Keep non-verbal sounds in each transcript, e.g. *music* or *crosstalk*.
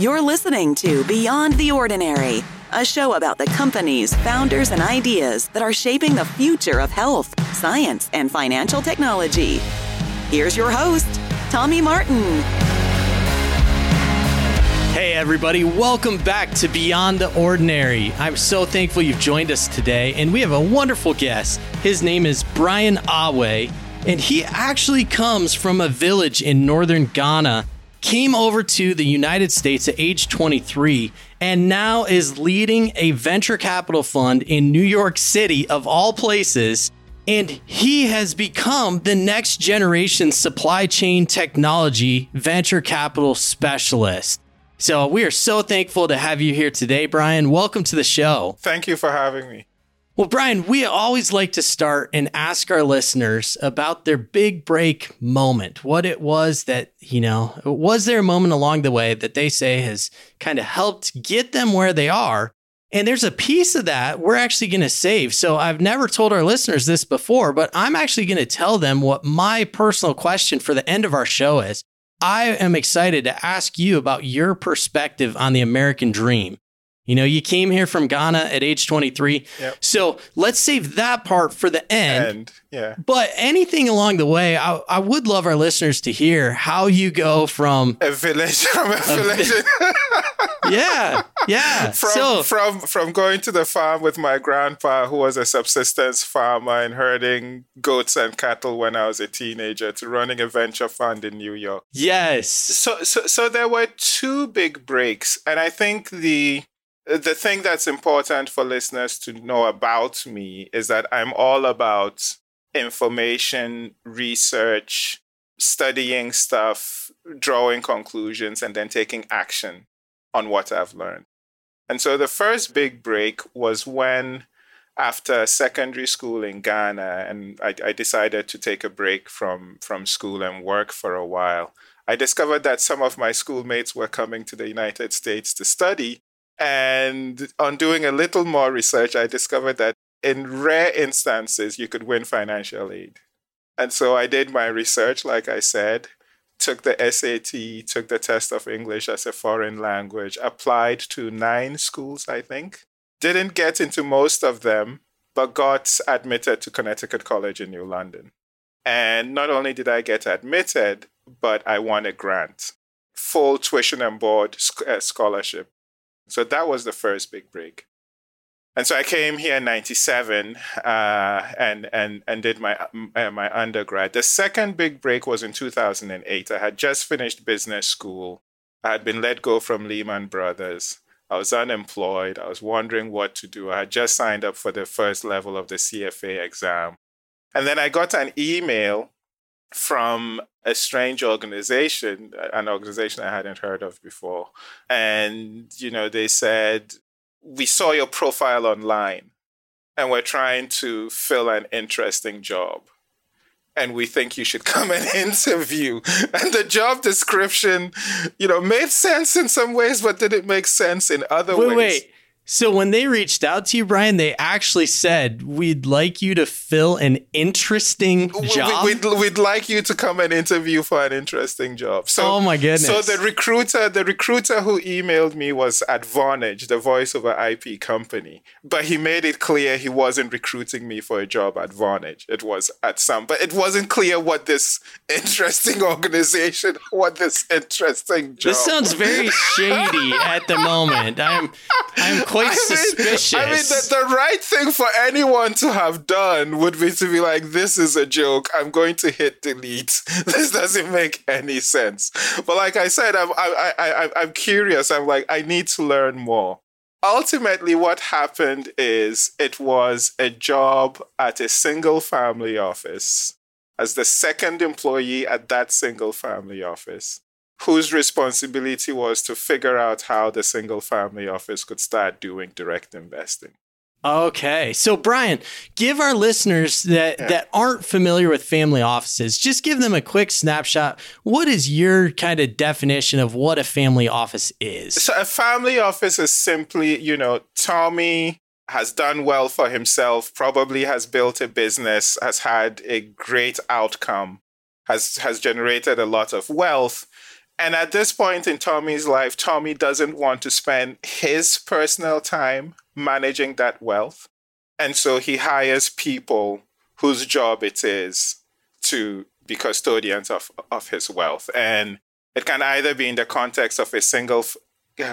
You're listening to Beyond the Ordinary, a show about the companies, founders, and ideas that are shaping the future of health, science, and financial technology. Here's your host, Tommy Martin. Hey, everybody, welcome back to Beyond the Ordinary. I'm so thankful you've joined us today, and we have a wonderful guest. His name is Brian Aoaeh, and he actually comes from a village in northern Ghana came over to the United States at age 23 and now is leading a venture capital fund in New York City, of all places. And he has become the next generation supply chain technology venture capital specialist. So we are so thankful to have you here today, Brian. Welcome to the show. Thank you for having me. Well, Brian, we always like to start and ask our listeners about their big break moment. What it was that, you know, was there a moment along the way that they say has kind of helped get them where they are? And there's a piece of that we're actually going to save. So I've never told our listeners this before, but I'm actually going to tell them what my personal question for the end of our show is. I am excited to ask you about your perspective on the American dream. You know, you came here from Ghana at age 23. Yep. So let's save that part for the end. end. Yeah. But anything along the way, I, I would love our listeners to hear how you go from a village *laughs* from a, a village. *laughs* yeah. Yeah. *laughs* From, so, from from going to the farm with my grandpa, who was a subsistence farmer and herding goats and cattle when I was a teenager, to running a venture fund in New York. Yes. So so so there were two big breaks. And I think the the thing that's important for listeners to know about me is that I'm all about information, research, studying stuff, drawing conclusions, and then taking action on what I've learned. And so the first big break was when, after secondary school in Ghana, and I, I decided to take a break from, from school and work for a while, I discovered that some of my schoolmates were coming to the United States to study and on doing a little more research, I discovered that in rare instances, you could win financial aid. And so I did my research, like I said, took the SAT, took the test of English as a foreign language, applied to nine schools, I think. Didn't get into most of them, but got admitted to Connecticut College in New London. And not only did I get admitted, but I won a grant, full tuition and board uh, scholarship so that was the first big break. And so I came here in '97 uh, and and and did my uh, my undergrad. The second big break was in 2008. I had just finished business school. I had been let go from Lehman Brothers. I was unemployed. I was wondering what to do. I had just signed up for the first level of the CFA exam, and then I got an email from a strange organization, an organization I hadn't heard of before. And, you know, they said, We saw your profile online and we're trying to fill an interesting job. And we think you should come and *laughs* interview. And the job description, you know, made sense in some ways, but didn't make sense in other wait, ways. Wait, so when they reached out to you, Brian, they actually said, "We'd like you to fill an interesting job. We'd, we'd, like you to come and interview for an interesting job." So, oh my goodness! So the recruiter, the recruiter who emailed me was at Vonage, the voice over IP company, but he made it clear he wasn't recruiting me for a job at Vonage. It was at some, but it wasn't clear what this interesting *laughs* organization, what this interesting job. This sounds very *laughs* shady at the moment. I'm, I'm quite I suspicious. Mean, I mean, the, the right thing for anyone to have done would be to be like, this is a joke. I'm going to hit delete. *laughs* This doesn't make any sense. But like I said, I'm, I, I, I'm curious. I'm like, I need to learn more. Ultimately, what happened is it was a job at a single family office as the second employee at that single family office whose responsibility was to figure out how the single family office could start doing direct investing. Okay. So Brian, give our listeners that yeah. that aren't familiar with family offices, just give them a quick snapshot. What is your kind of definition of what a family office is? So a family office is simply, you know, Tommy has done well for himself, probably has built a business, has had a great outcome, has has generated a lot of wealth And at this point in Tommy's life, Tommy doesn't want to spend his personal time managing that wealth. And so he hires people whose job it is to be custodians of, of his wealth. And it can either be in the context of a single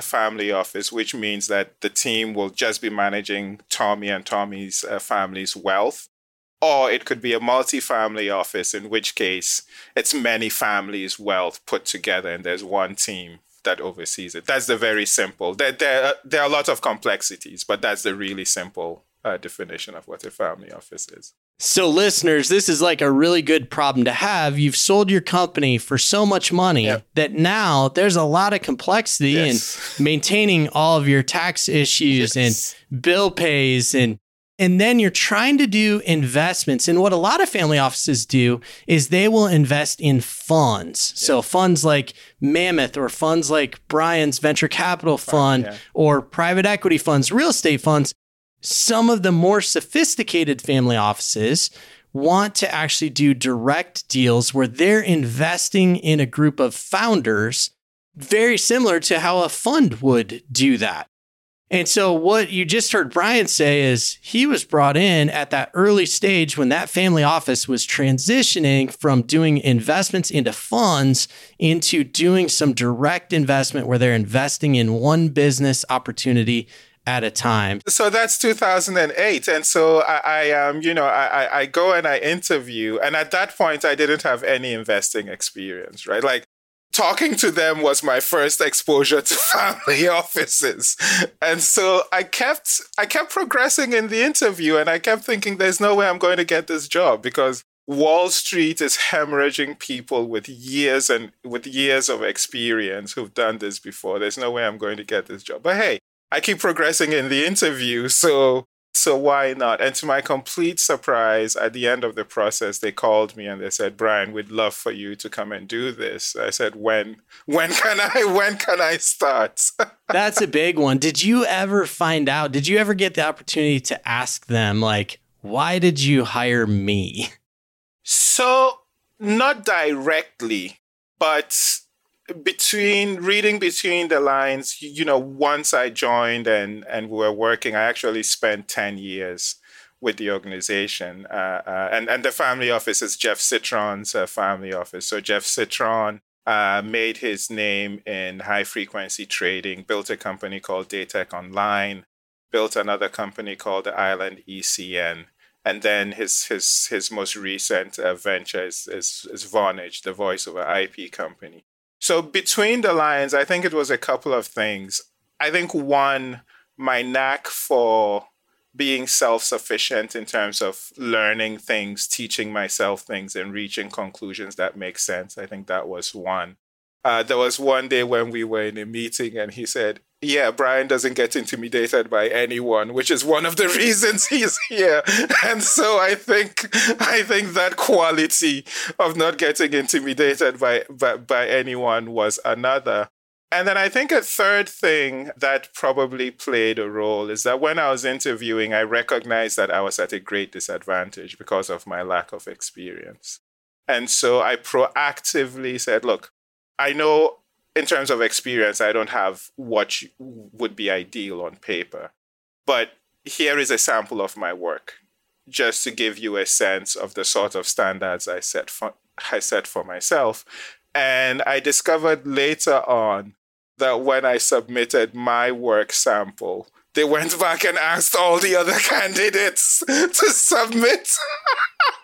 family office, which means that the team will just be managing Tommy and Tommy's uh, family's wealth. Or it could be a multi-family office, in which case it's many families' wealth put together, and there's one team that oversees it. That's the very simple. There, there, there are a lot of complexities, but that's the really simple uh, definition of what a family office is. So, listeners, this is like a really good problem to have. You've sold your company for so much money yep. that now there's a lot of complexity yes. in *laughs* maintaining all of your tax issues yes. and bill pays and and then you're trying to do investments. And what a lot of family offices do is they will invest in funds. Yeah. So funds like Mammoth or funds like Brian's venture capital fund yeah. or private equity funds, real estate funds some of the more sophisticated family offices want to actually do direct deals where they're investing in a group of founders, very similar to how a fund would do that. And so, what you just heard Brian say is he was brought in at that early stage when that family office was transitioning from doing investments into funds into doing some direct investment where they're investing in one business opportunity at a time. So that's 2008. And so I, I um, you know, I, I go and I interview. And at that point, I didn't have any investing experience, right? Like talking to them was my first exposure to *laughs* family offices. And so I kept, I kept progressing in the interview and I kept thinking there's no way I'm going to get this job because Wall Street is hemorrhaging people with years and with years of experience who've done this before. There's no way I'm going to get this job. But hey, I keep progressing in the interview, so so why not? And to my complete surprise, at the end of the process, they called me and they said, "Brian, we'd love for you to come and do this." I said, "When? When can I? *laughs* When can I start?" *laughs* That's a big one. Did you ever find out? Did you ever get the opportunity to ask them, like, why did you hire me? So, not directly, but between reading between the lines, you know, once I joined and and we were working, I actually spent ten years with the organization, uh, uh, and and the family office is Jeff Citron's uh, family office. So Jeff Citron uh, made his name in high frequency trading, built a company called Datek Online, built another company called the Island ECN. And then his his his most recent uh, venture is, is, is Vonage, the voice of over IP company. So between the lines, I think it was a couple of things. I think one, my knack for being self sufficient in terms of learning things, teaching myself things, and reaching conclusions that make sense. I think that was one. Uh, there was one day when we were in a meeting and he said, yeah, Brian doesn't get intimidated by anyone, which is one of the *laughs* reasons he's here. And so I think I think that quality of not getting intimidated by, by, by anyone was another. And then I think a third thing that probably played a role is that when I was interviewing, I recognized that I was at a great disadvantage because of my lack of experience. And so I proactively said, look, I know in terms of experience, I don't have what would be ideal on paper. But here is a sample of my work, just to give you a sense of the sort of standards I set for, I set for myself. And I discovered later on that when I submitted my work sample, they went back and asked all the other *laughs* candidates to submit. *laughs*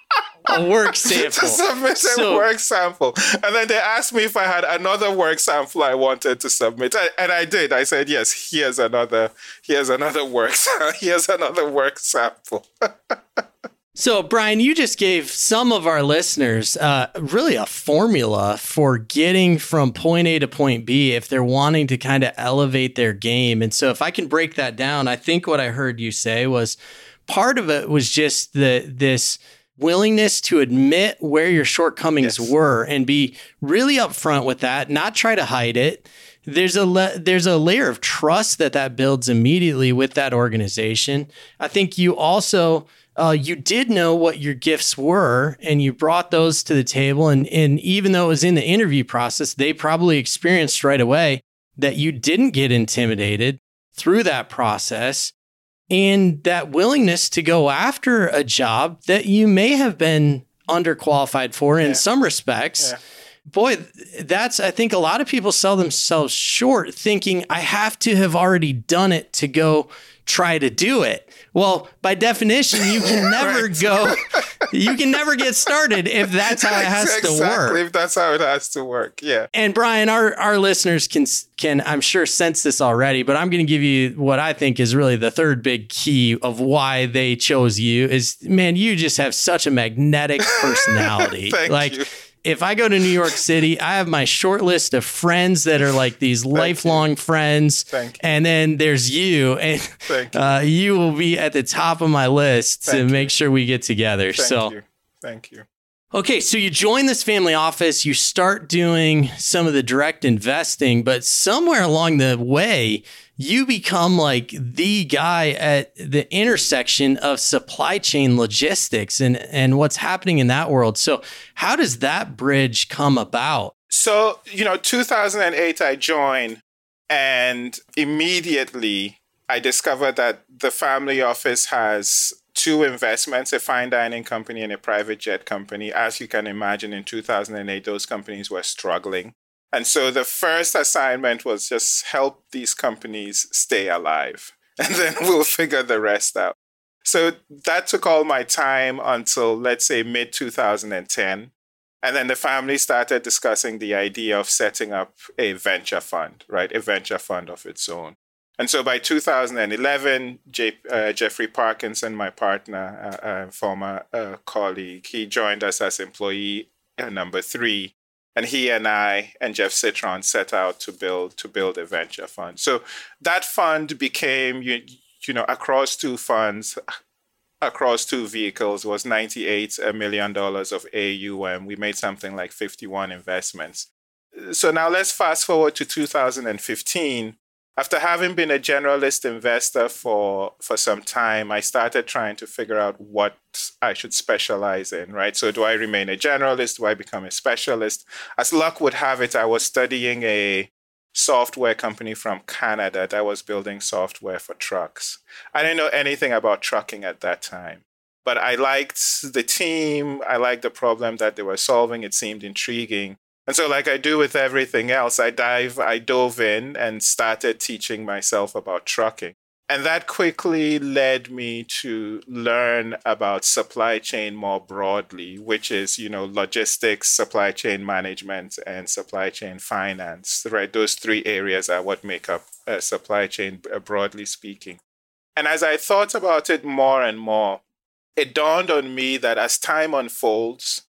a work *laughs* sample. to submit so, a work sample. And then they asked me if I had another work sample I wanted to submit. And I did. I said, yes, here's another, here's another work, *laughs* here's another work sample. *laughs* So, Brian, you just gave some of our listeners uh, really a formula for getting from point A to point B if they're wanting to kind of elevate their game. And so, if I can break that down, I think what I heard you say was part of it was just the this willingness to admit where your shortcomings yes. were and be really upfront with that, not try to hide it. There's a le- there's a layer of trust that that builds immediately with that organization. I think you also uh, you did know what your gifts were and you brought those to the table. And, and even though it was in the interview process, they probably experienced right away that you didn't get intimidated through that process and that willingness to go after a job that you may have been underqualified for in yeah. some respects. Yeah. Boy, that's, I think a lot of people sell themselves short thinking I have to have already done it to go try to do it. Well, by definition, you can *laughs* never right. go, you can never get started if that's how it has exactly, to work. If that's how it has to work, yeah. And Brian, our our listeners can can I'm sure sense this already, but I'm going to give you what I think is really the third big key of why they chose you is man, you just have such a magnetic *laughs* personality. like. You if I go to New York City, I have my short list of friends that are like these Thank lifelong you. friends. And then there's you, and you. Uh, you. will be at the top of my list Thank to make sure we get together. Thank so, you. Thank you. Okay, so you join this family office, you start doing some of the direct investing, but somewhere along the way, you become like the guy at the intersection of supply chain logistics and, and what's happening in that world. So, how does that bridge come about? So, you know, 2008, I joined, and immediately I discovered that the family office has two investments a fine dining company and a private jet company. As you can imagine, in 2008, those companies were struggling. And so the first assignment was just help these companies stay alive, *laughs* and then we'll figure the rest out. So that took all my time until, let's say, mid 2010. And then the family started discussing the idea of setting up a venture fund, right? A venture fund of its own. And so by 2011, J- uh, Jeffrey Parkinson, my partner, uh, uh, former uh, colleague, he joined us as employee uh, number three and he and I and Jeff Citron set out to build to build a venture fund. So that fund became you, you know across two funds across two vehicles was 98 million dollars of AUM. We made something like 51 investments. So now let's fast forward to 2015 after having been a generalist investor for for some time i started trying to figure out what i should specialize in right? So do i remain a generalist? Do i become a specialist? As luck would have it i was studying a software company from canada that was building software for trucks. I didn't know anything about trucking at that time but i liked the team. I liked the problem that they were solving. It seemed intriguing and so, like I do with everything else, I dive, I dove in and started teaching myself about trucking. And that quickly led me to learn about supply chain more broadly, which is, you know, logistics, supply chain management, and supply chain finance. Right? Those three areas are what make up a supply chain, uh, broadly speaking. And as I thought about it more and more, it dawned on me that as time unfolds,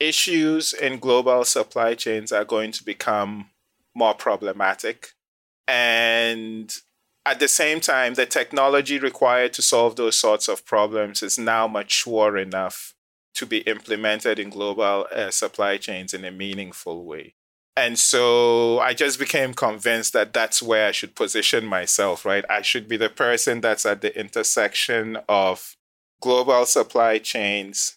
issues in global supply chains are going to become more problematic. And at the same time, the technology required to solve those sorts of problems is now mature enough to be implemented in global uh, supply chains in a meaningful way. And so I just became convinced that that's where I should position myself, right? I should be the person that's at the intersection of global supply chains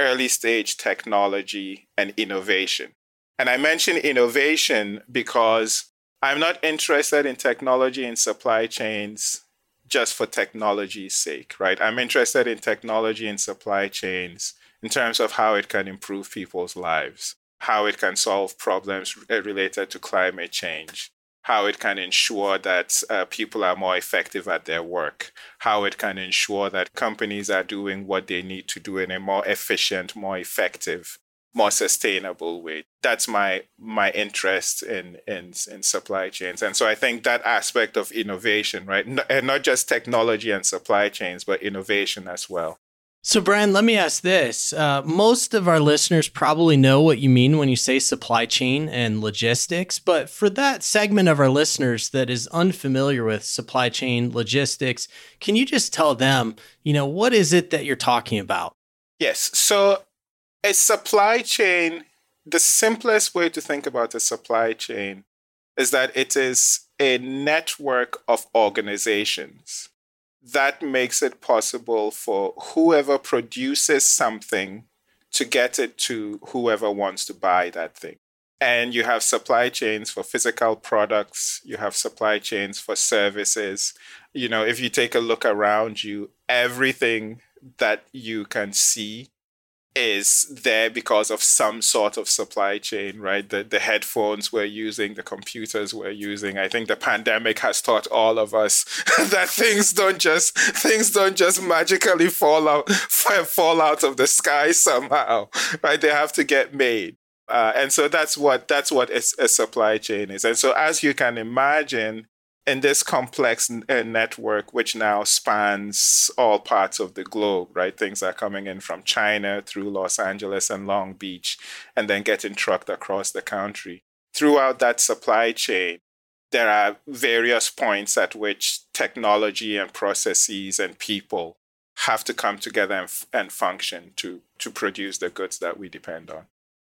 early stage technology and innovation. And I mention innovation because I'm not interested in technology and supply chains just for technology's sake, right? I'm interested in technology and supply chains in terms of how it can improve people's lives, how it can solve problems eh, related to climate change, how it can ensure that uh, people are more effective at their work, how it can ensure that companies are doing what they need to do in a more efficient, more effective, more sustainable way. That's my my interest in in in supply chains, and so I think that aspect of innovation, right, and not just technology and supply chains, but innovation as well. So, Brian, let me ask this. Uh, most of our listeners probably know what you mean when you say supply chain and logistics, but for that segment of our listeners that is unfamiliar with supply chain logistics, can you just tell them, you know, what is it that you're talking about? Yes. So, a supply chain, the simplest way to think about a supply chain is that it is a network of organizations that makes it possible for whoever produces something to get it to whoever wants to buy that thing. And you have supply chains for physical products, you have supply chains for services. You know, if you take a look around you, everything that you can see is there because of some sort of supply chain, right? The the headphones we're using, the computers we're using. I think the pandemic has taught all of us *laughs* that things don't just things don't just magically fall out *laughs* fall out of the sky somehow, right? They have to get made. Uh, and so that's what that's what a, a supply chain is. And so as you can imagine, in this complex uh, network, which now spans all parts of the globe, right? Things are coming in from China through Los Angeles and Long Beach, and then getting trucked across the country. Throughout that supply chain, there are various points at which technology and processes and people have to come together and, and function to, to produce the goods that we depend on.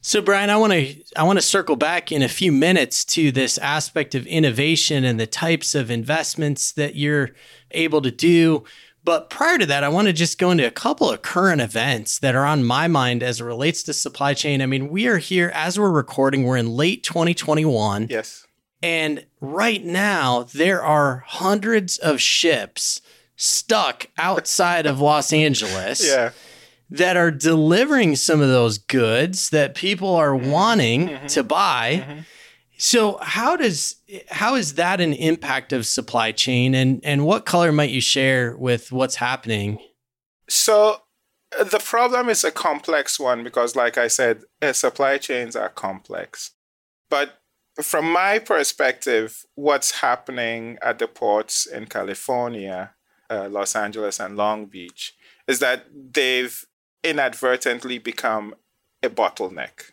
So Brian, I want to I want to circle back in a few minutes to this aspect of innovation and the types of investments that you're able to do. But prior to that, I want to just go into a couple of current events that are on my mind as it relates to supply chain. I mean, we are here as we're recording, we're in late 2021. Yes. And right now, there are hundreds of ships stuck outside of Los Angeles. *laughs* Yeah that are delivering some of those goods that people are mm-hmm. wanting mm-hmm. to buy. Mm-hmm. So how does how is that an impact of supply chain and and what color might you share with what's happening? So uh, the problem is a complex one because like I said uh, supply chains are complex. But from my perspective what's happening at the ports in California, uh, Los Angeles and Long Beach is that they've inadvertently become a bottleneck.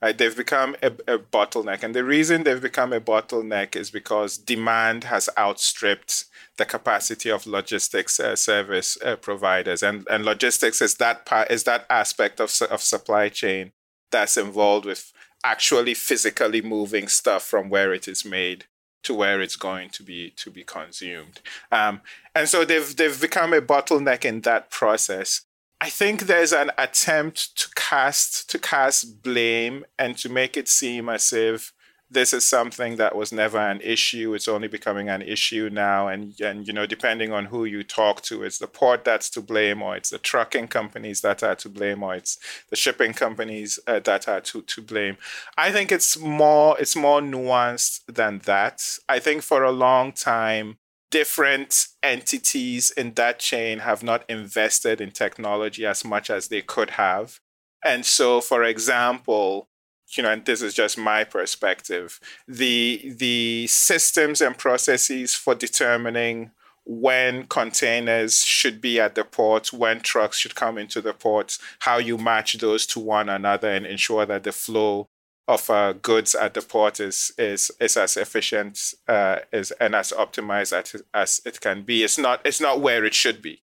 Right? They've become a, a, bottleneck. And the reason they've become a bottleneck is because demand has outstripped the capacity of logistics uh, service uh, providers. And, and logistics is that part, is that aspect of, of supply chain that's involved with actually physically moving stuff from where it is made to where it's going to be to be consumed. Um, and so they've they've become a bottleneck in that process. I think there's an attempt to cast to cast blame and to make it seem as if this is something that was never an issue. It's only becoming an issue now, and and you know, depending on who you talk to, it's the port that's to blame, or it's the trucking companies that are to blame, or it's the shipping companies uh, that are to to blame. I think it's more it's more nuanced than that. I think for a long time different entities in that chain have not invested in technology as much as they could have. And so, for example, you know, and this is just my perspective, the the systems and processes for determining when containers should be at the port, when trucks should come into the port, how you match those to one another and ensure that the flow of uh, goods at the port is is is as efficient uh, is and as optimized as, as it can be. It's not it's not where it should be,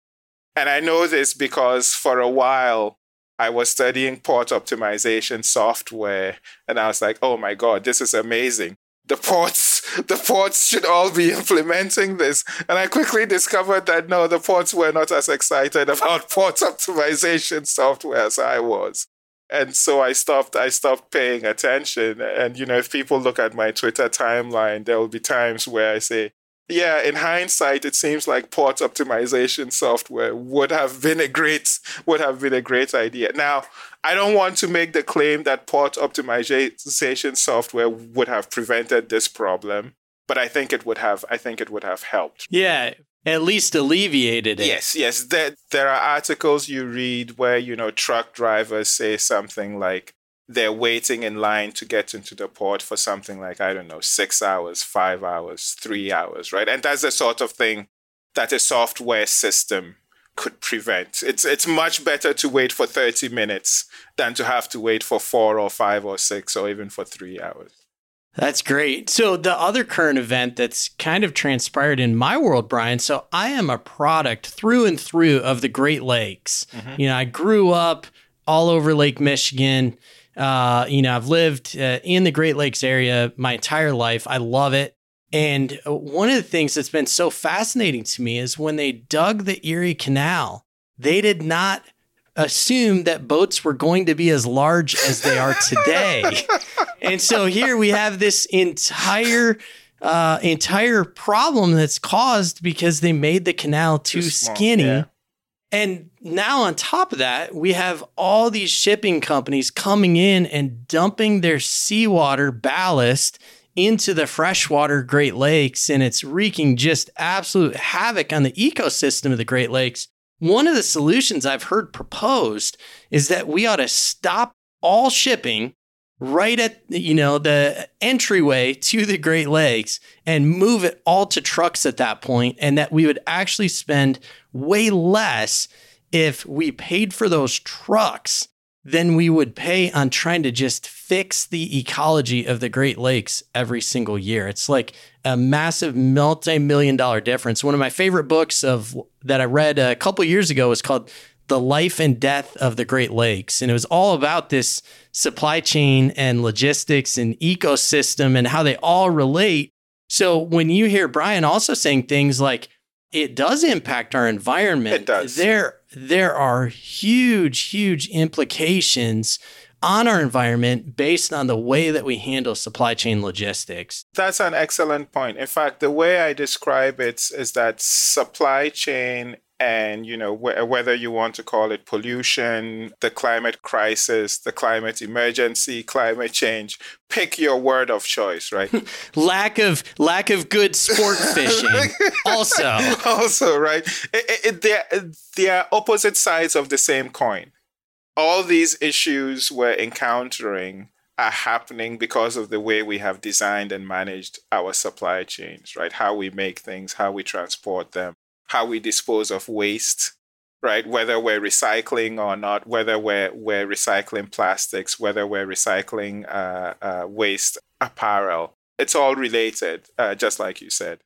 and I know this because for a while I was studying port optimization software, and I was like, oh my god, this is amazing. The ports, the ports should all be implementing this. And I quickly discovered that no, the ports were not as excited *laughs* about port optimization software as I was and so I stopped I stopped paying attention. And you know, if people look at my Twitter timeline, there will be times where I say, yeah, in hindsight, it seems like port optimization software would have been a great would have been a great idea. Now, I don't want to make the claim that port optimization software would have prevented this problem, but I think it would have I think it would have helped. Yeah, at least alleviated it. Yes, yes. There, there are articles you read where, you know, truck drivers say something like they're waiting in line to get into the port for something like, I don't know, six hours, five hours, three hours, right? And that's the sort of thing that a software system could prevent. It's it's much better to wait for 30 minutes than to have to wait for four or five or six or even for three hours. That's great. So, the other current event that's kind of transpired in my world, Brian. So, I am a product through and through of the Great Lakes. Mm-hmm. You know, I grew up all over Lake Michigan. Uh, you know, I've lived uh, in the Great Lakes area my entire life. I love it. And one of the things that's been so fascinating to me is when they dug the Erie Canal, they did not assume that boats were going to be as large as they are today. *laughs* and so here we have this entire uh, entire problem that's caused because they made the canal too, too skinny. Yeah. And now, on top of that, we have all these shipping companies coming in and dumping their seawater ballast into the freshwater Great Lakes, and it's wreaking just absolute havoc on the ecosystem of the Great Lakes. One of the solutions I've heard proposed is that we ought to stop all shipping right at you know the entryway to the Great Lakes and move it all to trucks at that point and that we would actually spend way less if we paid for those trucks than we would pay on trying to just fix the ecology of the Great Lakes every single year. It's like a massive multi-million dollar difference. One of my favorite books of that I read a couple years ago was called The Life and Death of the Great Lakes and it was all about this supply chain and logistics and ecosystem and how they all relate. So when you hear Brian also saying things like it does impact our environment. It does. There, there are huge, huge implications on our environment based on the way that we handle supply chain logistics. That's an excellent point. In fact, the way I describe it is that supply chain and you know wh- whether you want to call it pollution the climate crisis the climate emergency climate change pick your word of choice right *laughs* lack of lack of good sport *laughs* fishing also also right it, it, they're, they're opposite sides of the same coin all these issues we're encountering are happening because of the way we have designed and managed our supply chains right how we make things how we transport them how we dispose of waste, right? Whether we're recycling or not, whether we're, we're recycling plastics, whether we're recycling uh, uh, waste apparel. It's all related, uh, just like you said.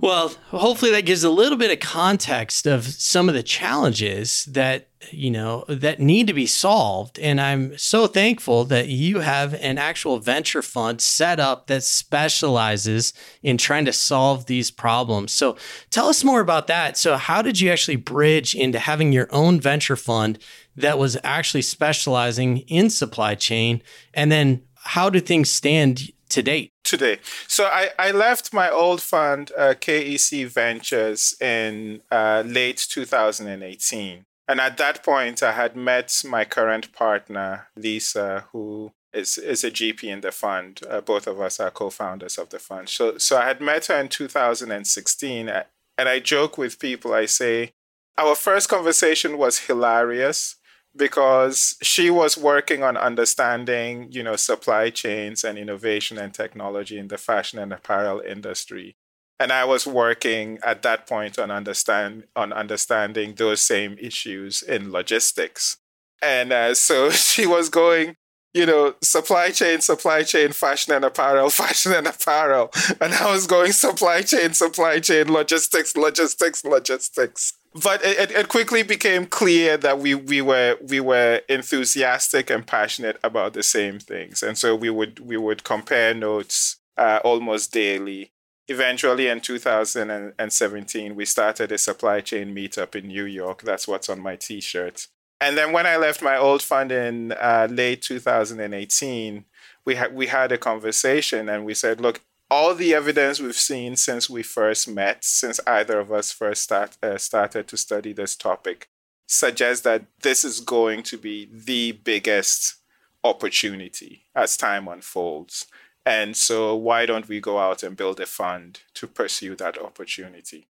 Well, hopefully that gives a little bit of context of some of the challenges that, you know, that need to be solved. And I'm so thankful that you have an actual venture fund set up that specializes in trying to solve these problems. So tell us more about that. So, how did you actually bridge into having your own venture fund that was actually specializing in supply chain? And then how do things stand to date? Today. So I, I left my old fund, uh, KEC Ventures, in uh, late 2018. And at that point, I had met my current partner, Lisa, who is, is a GP in the fund. Uh, both of us are co founders of the fund. So, so I had met her in 2016. Uh, and I joke with people, I say, our first conversation was hilarious because she was working on understanding, you know, supply chains and innovation and technology in the fashion and apparel industry. And I was working at that point on understand on understanding those same issues in logistics. And uh, so *laughs* she was going, you know, supply chain, supply chain, fashion and apparel, *laughs* fashion and apparel. And I was going supply chain, supply chain, logistics, logistics, logistics but it, it quickly became clear that we, we were we were enthusiastic and passionate about the same things, and so we would we would compare notes uh, almost daily. Eventually, in 2017, we started a supply chain meetup in New York. That's what's on my T-shirt. And then when I left my old fund in uh, late 2018, we had we had a conversation, and we said, look, all the evidence we've seen since we first met, since either of us first start, uh, started to study this topic, suggests that this is going to be the biggest opportunity as time unfolds. And so, why don't we go out and build a fund to pursue that opportunity?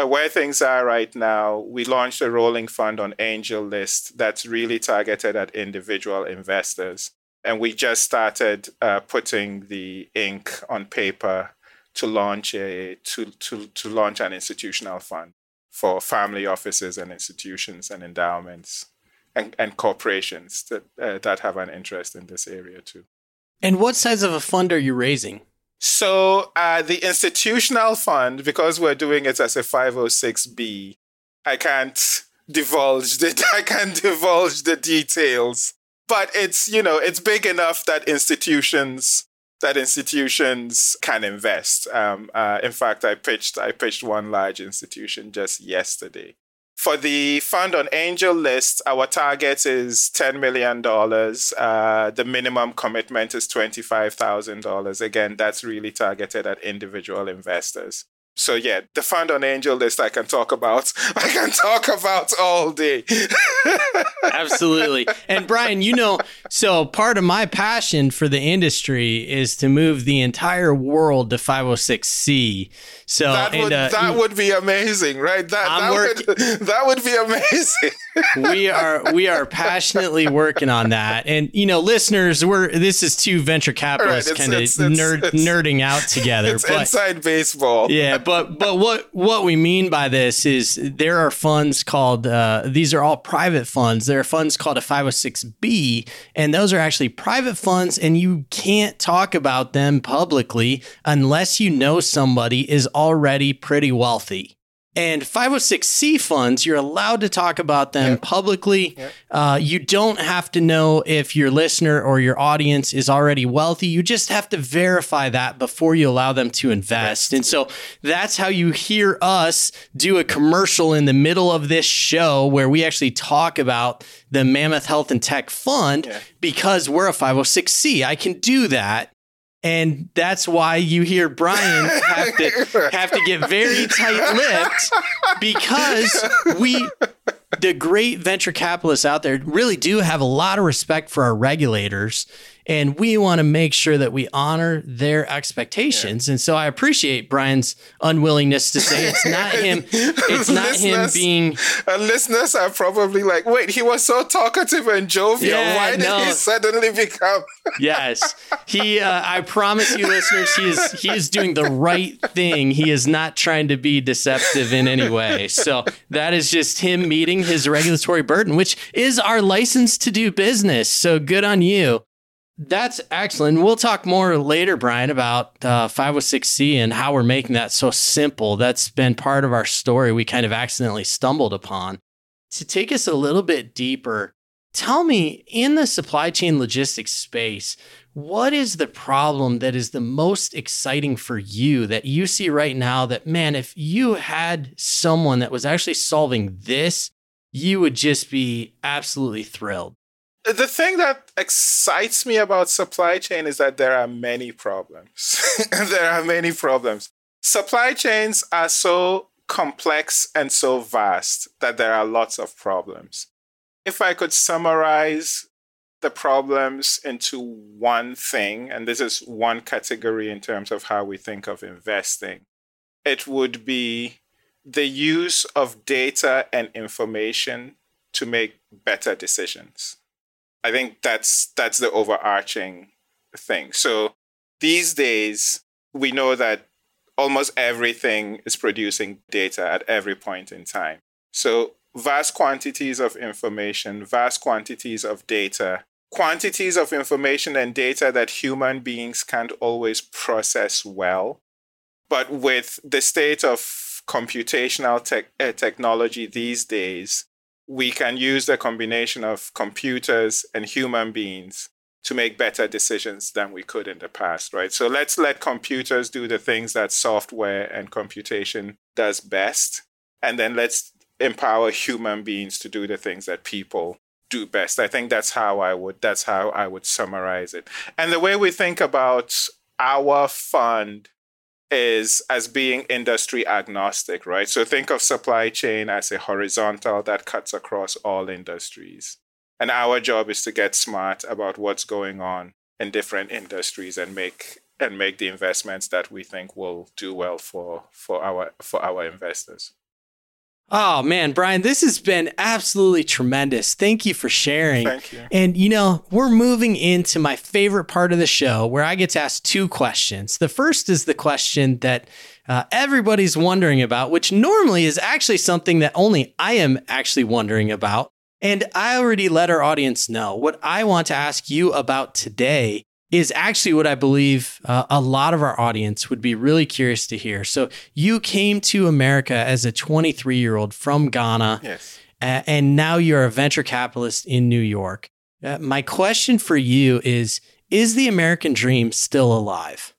Uh, where things are right now, we launched a rolling fund on AngelList that's really targeted at individual investors and we just started uh, putting the ink on paper to launch a to, to, to launch an institutional fund for family offices and institutions and endowments and, and corporations that uh, that have an interest in this area too. And what size of a fund are you raising? So uh, the institutional fund, because we're doing it as a 506b, I can't divulge the *laughs* I can't divulge the details but it's you know it's big enough that institutions that institutions can invest. Um, uh, in fact, I pitched I pitched one large institution just yesterday. For the fund on AngelList, our target is $10 million. Uh, the minimum commitment is $25,000. Again, that's really targeted at individual investors so yeah, the fund on AngelList I can talk about. *laughs* I can talk about all day. *laughs* Absolutely. And Brian, you know, so part of my passion for the industry is to move the entire world to 506c. So that would, and, uh, that would be amazing, right? That that would, *laughs* that would be amazing. We are we are passionately working on that. And you know, listeners, we're this is two venture capitalists right, kind of nerd, nerding out together. It's *laughs* but, inside baseball. Yeah, but but what what we mean by this is there are funds called uh, these are all private funds. There are funds called a 506b, and those are actually private funds, and you can't talk about them publicly unless you know somebody is already pretty wealthy. And 506c funds, you're allowed to talk about them yep. publicly. Yep. Uh, you don't have to know if your listener or your audience is already wealthy. You just have to verify that before you allow them to invest. And so that's how you hear us do a commercial in the middle of this show where we actually talk about the Mammoth Health and Tech Fund yeah. because we're a 506c. I can do that and that's why you hear Brian have to *laughs* have to get very tight-lipped because we the great venture capitalists out there really do have a lot of respect for our regulators and we want to make sure that we honor their expectations. Yeah. And so I appreciate Brian's unwillingness to say it's not *laughs* him. It's not him being. And listeners are probably like, "Wait, he was so talkative and jovial. Yeah, Why did no. he suddenly become?" *laughs* yes, he. Uh, I promise you, listeners, he is he is doing the right thing. He is not trying to be deceptive in any way. So that is just him meeting his regulatory burden, which is our license to do business. So good on you. That's excellent. We'll talk more later, Brian, about uh, 506C and how we're making that so simple. That's been part of our story we kind of accidentally stumbled upon. To take us a little bit deeper, tell me in the supply chain logistics space, what is the problem that is the most exciting for you that you see right now that, man, if you had someone that was actually solving this, you would just be absolutely thrilled? The thing that excites me about supply chain is that there are many problems. *laughs* there are many problems. Supply chains are so complex and so vast that there are lots of problems. If I could summarize the problems into one thing, and this is one category in terms of how we think of investing, it would be the use of data and information to make better decisions. I think that's that's the overarching thing. So these days we know that almost everything is producing data at every point in time. So vast quantities of information, vast quantities of data, quantities of information and data that human beings can't always process well. But with the state of computational te- uh, technology these days, we can use the combination of computers and human beings to make better decisions than we could in the past, right? So let's let computers do the things that software and computation does best. And then let's empower human beings to do the things that people do best. I think that's how I would that's how I would summarize it. And the way we think about our fund is as being industry agnostic, right? So think of supply chain as a horizontal that cuts across all industries. And our job is to get smart about what's going on in different industries and make and make the investments that we think will do well for for our for our investors. Oh man, Brian, this has been absolutely tremendous. Thank you for sharing. Thank you. And you know, we're moving into my favorite part of the show where I get to ask two questions. The first is the question that uh, everybody's wondering about, which normally is actually something that only I am actually wondering about. And I already let our audience know what I want to ask you about today is actually what I believe uh, a lot of our audience would be really curious to hear. So, you came to America as a 23 year old from Ghana. Yes. Uh, and now you're a venture capitalist in New York. Uh, my question for you is is the American dream still alive?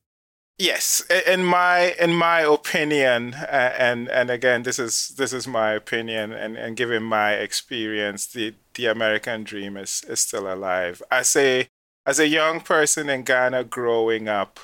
Yes, in my in my opinion, uh, and and again, this is this is my opinion, and, and given my experience, the the American dream is is still alive. I a as a young person in Ghana growing up,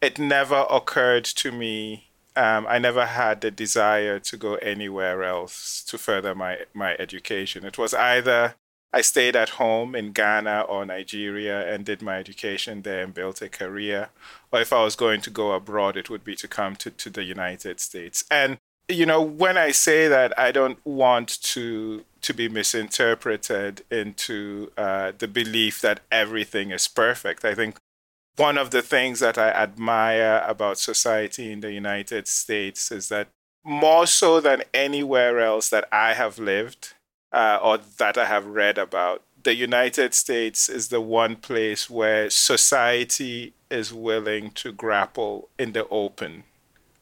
it never occurred to me. Um, I never had the desire to go anywhere else to further my my education. It was either I stayed at home in Ghana or Nigeria and did my education there and built a career. Or if I was going to go abroad, it would be to come to, to the United States. And, you know, when I say that, I don't want to to be misinterpreted into uh, the belief that everything is perfect. I think one of the things that I admire about society in the United States is that more so than anywhere else that I have lived, uh, or that I have read about, the United States is the one place where society is willing to grapple in the open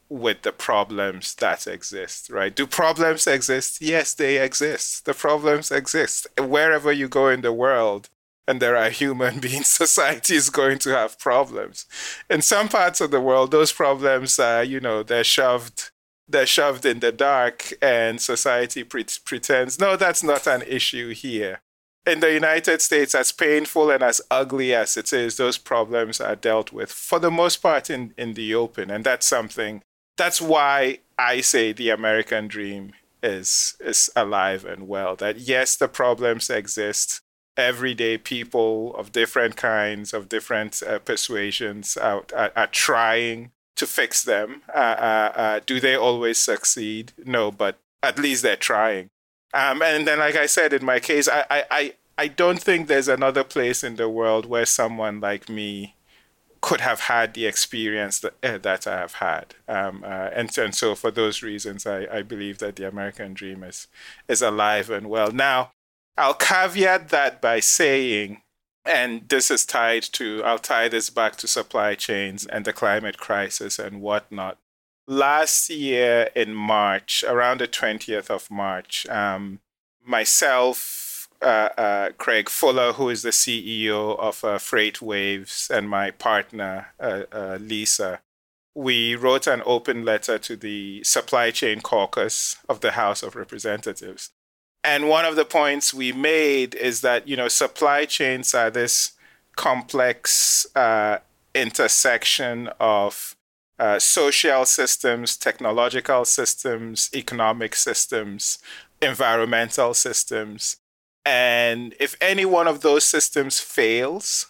with the problems that exist, right? Do problems exist? Yes, they exist. The problems exist. Wherever you go in the world and there are human *laughs* beings, society is going to have problems. In some parts of the world, those problems are, you know, they're shoved they're shoved in the dark and society pre- pretends no that's not an issue here in the united states as painful and as ugly as it is those problems are dealt with for the most part in, in the open and that's something that's why i say the american dream is is alive and well that yes the problems exist everyday people of different kinds of different uh, persuasions are, are, are trying to fix them. Uh, uh, uh, do they always succeed? No, but at least they're trying. Um, and then, like I said, in my case, I, I, I, I don't think there's another place in the world where someone like me could have had the experience that, uh, that I have had. Um, uh, and, and so, for those reasons, I, I believe that the American dream is, is alive and well. Now, I'll caveat that by saying and this is tied to, I'll tie this back to supply chains and the climate crisis and whatnot. Last year in March, around the 20th of March, um, myself, uh, uh, Craig Fuller, who is the CEO of uh, FreightWaves, and my partner, uh, uh, Lisa, we wrote an open letter to the Supply Chain Caucus of the House of Representatives and one of the points we made is that, you know, supply chains are this complex uh, intersection of uh, social systems, technological systems, economic systems, environmental systems. And if any one of those systems fails,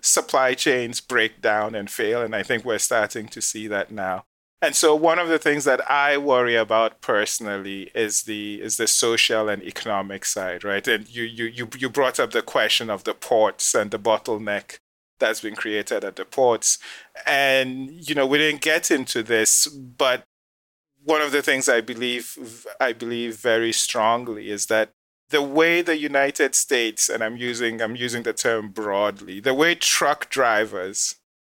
supply chains break down and fail. And I think we're starting to see that now. And so one of the things that I worry about personally is the is the social and economic side, right? And you you you you brought up the question of the ports and the bottleneck that's been created at the ports. And you know, we didn't get into this, but one of the things I believe I believe very strongly is that the way the United States, and I'm using I'm using the term broadly, the way truck drivers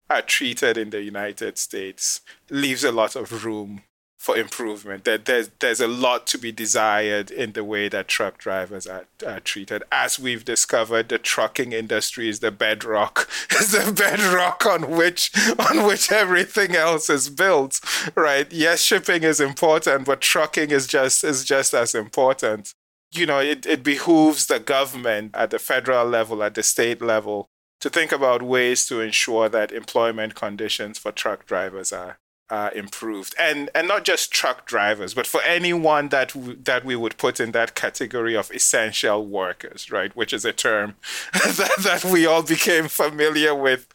are treated in the United States leaves a lot of room for improvement. That there's there's a lot to be desired in the way that truck drivers are, are treated. As we've discovered, the trucking industry is the bedrock, *laughs* is the bedrock on which on which everything else is built. Right? Yes, shipping is important, but trucking is just is just as important. You know, it, it behooves the government at the federal level, at the state level, to think about ways to ensure that employment conditions for truck drivers are uh, improved, and and not just truck drivers, but for anyone that w- that we would put in that category of essential workers, right? Which is a term *laughs* that, that we all became familiar with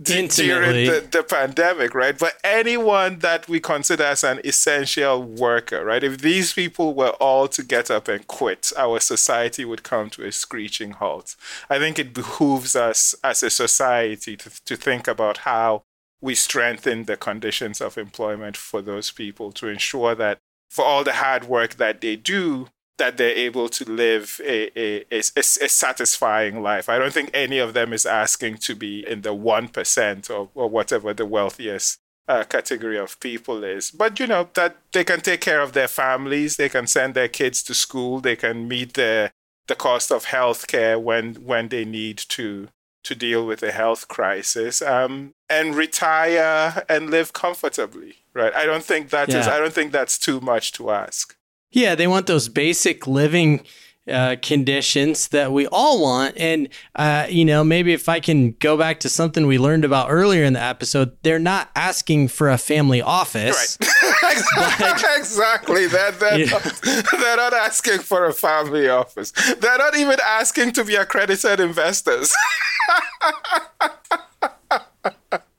d- during the, the pandemic, right? But anyone that we consider as an essential worker, right? If these people were all to get up and quit, our society would come to a screeching halt. I think it behooves us as a society to to think about how we strengthen the conditions of employment for those people to ensure that for all the hard work that they do, that they're able to live a, a, a, a, satisfying life. I don't think any of them is asking to be in the 1% or, or whatever the wealthiest uh, category of people is. But, you know, that they can take care of their families, they can send their kids to school, they can meet the, the cost of health care when, when they need to to deal with a health crisis um, and retire and live comfortably right i don't think that yeah. is, i don't think that's too much to ask yeah they want those basic living uh, conditions that we all want. And, uh, you know, maybe if I can go back to something we learned about earlier in the episode, they're not asking for a family office. Right. *laughs* *laughs* *laughs* exactly. They're, they're, not, *laughs* they're not asking for a family office. They're not even asking to be accredited investors.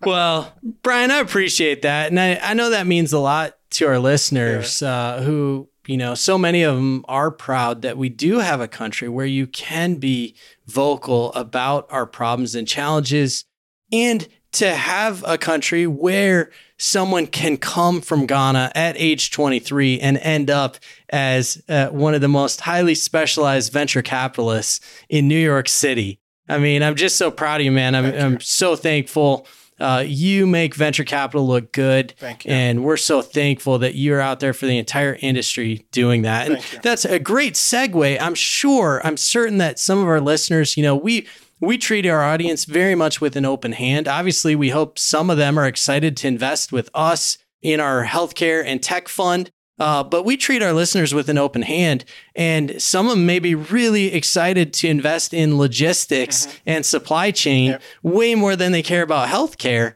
well, Brian, I appreciate that. And I, I know that means a lot to our listeners yeah. uh, who you know, so many of them are proud that we do have a country where you can be vocal about our problems and challenges and to have a country where someone can come from Ghana at age 23 and end up as uh, one of the most highly specialized venture capitalists in New York City. I mean, I'm just so proud of you, man. I'm, I'm so thankful uh, you make venture capital look good. Thank you. And we're so thankful that you're out there for the entire industry doing that. And that's a great segue. I'm sure, I'm certain that some of our listeners, you know, we we treat our audience very much with an open hand. Obviously, we hope some of them are excited to invest with us in our healthcare and tech fund. Uh, but we treat our listeners with an open hand, and some of them may be really excited to invest in logistics mm-hmm. and supply chain yep. way more than they care about healthcare.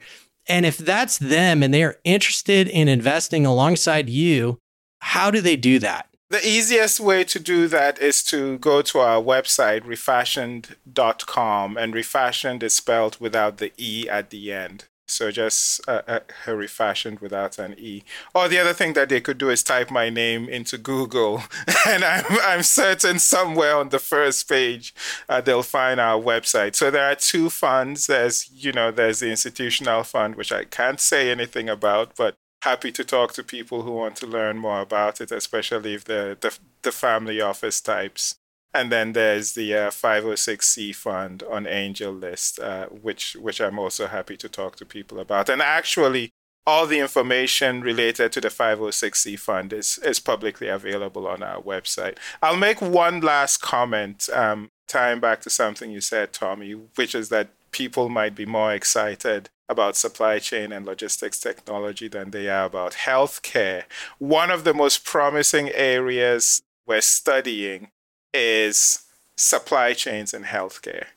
And if that's them and they are interested in investing alongside you, how do they do that? The easiest way to do that is to go to our website, refashiond.com, and refashiond is spelled without the E at the end. So just uh, uh, refashiond without an E. Or the other thing that they could do is type my name into Google, *laughs* and I'm, I'm certain somewhere on the first page uh, they'll find our website. So there are two funds. There's you know there's the institutional fund, which I can't say anything about, but happy to talk to people who want to learn more about it, especially if the the, the family office types. And then there's the uh, 506c fund on AngelList, uh, which which I'm also happy to talk to people about. And actually, all the information related to the 506c fund is is publicly available on our website. I'll make one last comment, um, tying back to something you said, Tommy, which is that people might be more excited about supply chain and logistics technology than they are about healthcare. One of the most promising areas we're studying is supply chains in healthcare.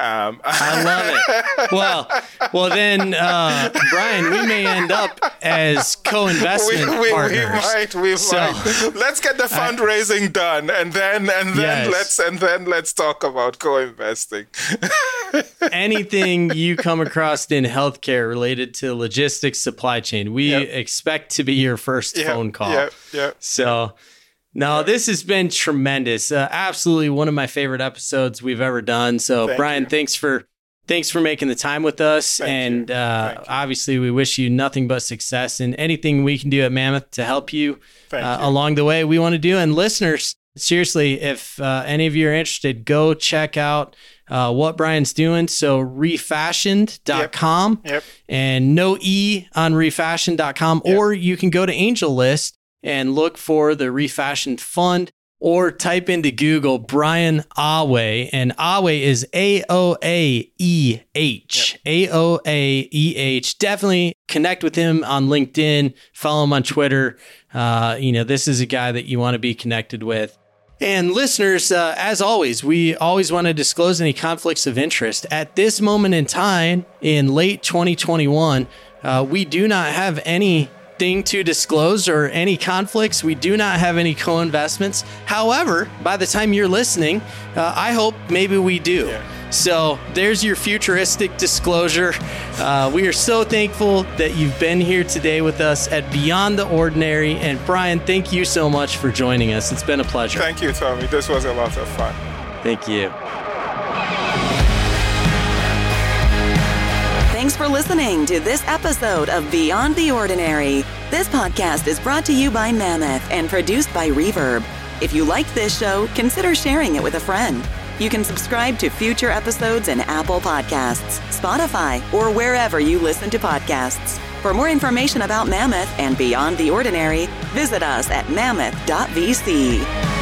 Um, I love it. Well, well then, uh, Brian, we may end up as co-investment we, we, partners. We might. We so, might. Let's get the fundraising I, done, and then and then yes. let's and then let's talk about co-investing. *laughs* Anything you come across in healthcare related to logistics, supply chain, we yep. expect to be your first yep. phone call. Yeah. Yep. So. No, this has been tremendous. Uh, absolutely one of my favorite episodes we've ever done. So, Thank Brian, you. thanks for thanks for making the time with us. Thank and uh, obviously, we wish you nothing but success and anything we can do at Mammoth to help you, uh, you. along the way. We want to do. And listeners, seriously, if uh, any of you are interested, go check out. Uh, what Brian's doing. So refashiond.com yep. Yep. and no E on refashiond.com, yep. or you can go to AngelList and look for the Refashiond Fund or type into Google Brian Aoaeh, and Aoaeh is A O A E H. A O A E H. Definitely connect with him on LinkedIn, follow him on Twitter. Uh, you know, this is a guy that you want to be connected with. And listeners, uh, as always, we always want to disclose any conflicts of interest. At this moment in time, in late 2021, uh, we do not have any anything to disclose or any conflicts. We do not have any co investments. However, by the time you're listening, uh, I hope maybe we do. Yeah. So there's your futuristic disclosure. Uh, we are so thankful that you've been here today with us at Beyond the Ordinary. And Brian, thank you so much for joining us. It's been a pleasure. Thank you, Tommy. This was a lot of fun. Thank you. Thanks for listening to this episode of Beyond the Ordinary. This podcast is brought to you by Mammoth and produced by Reverb. If you liked this show, consider sharing it with a friend. You can subscribe to future episodes in Apple Podcasts, Spotify, or wherever you listen to podcasts. For more information about Mammoth and Beyond the Ordinary, visit us at mammoth.vc.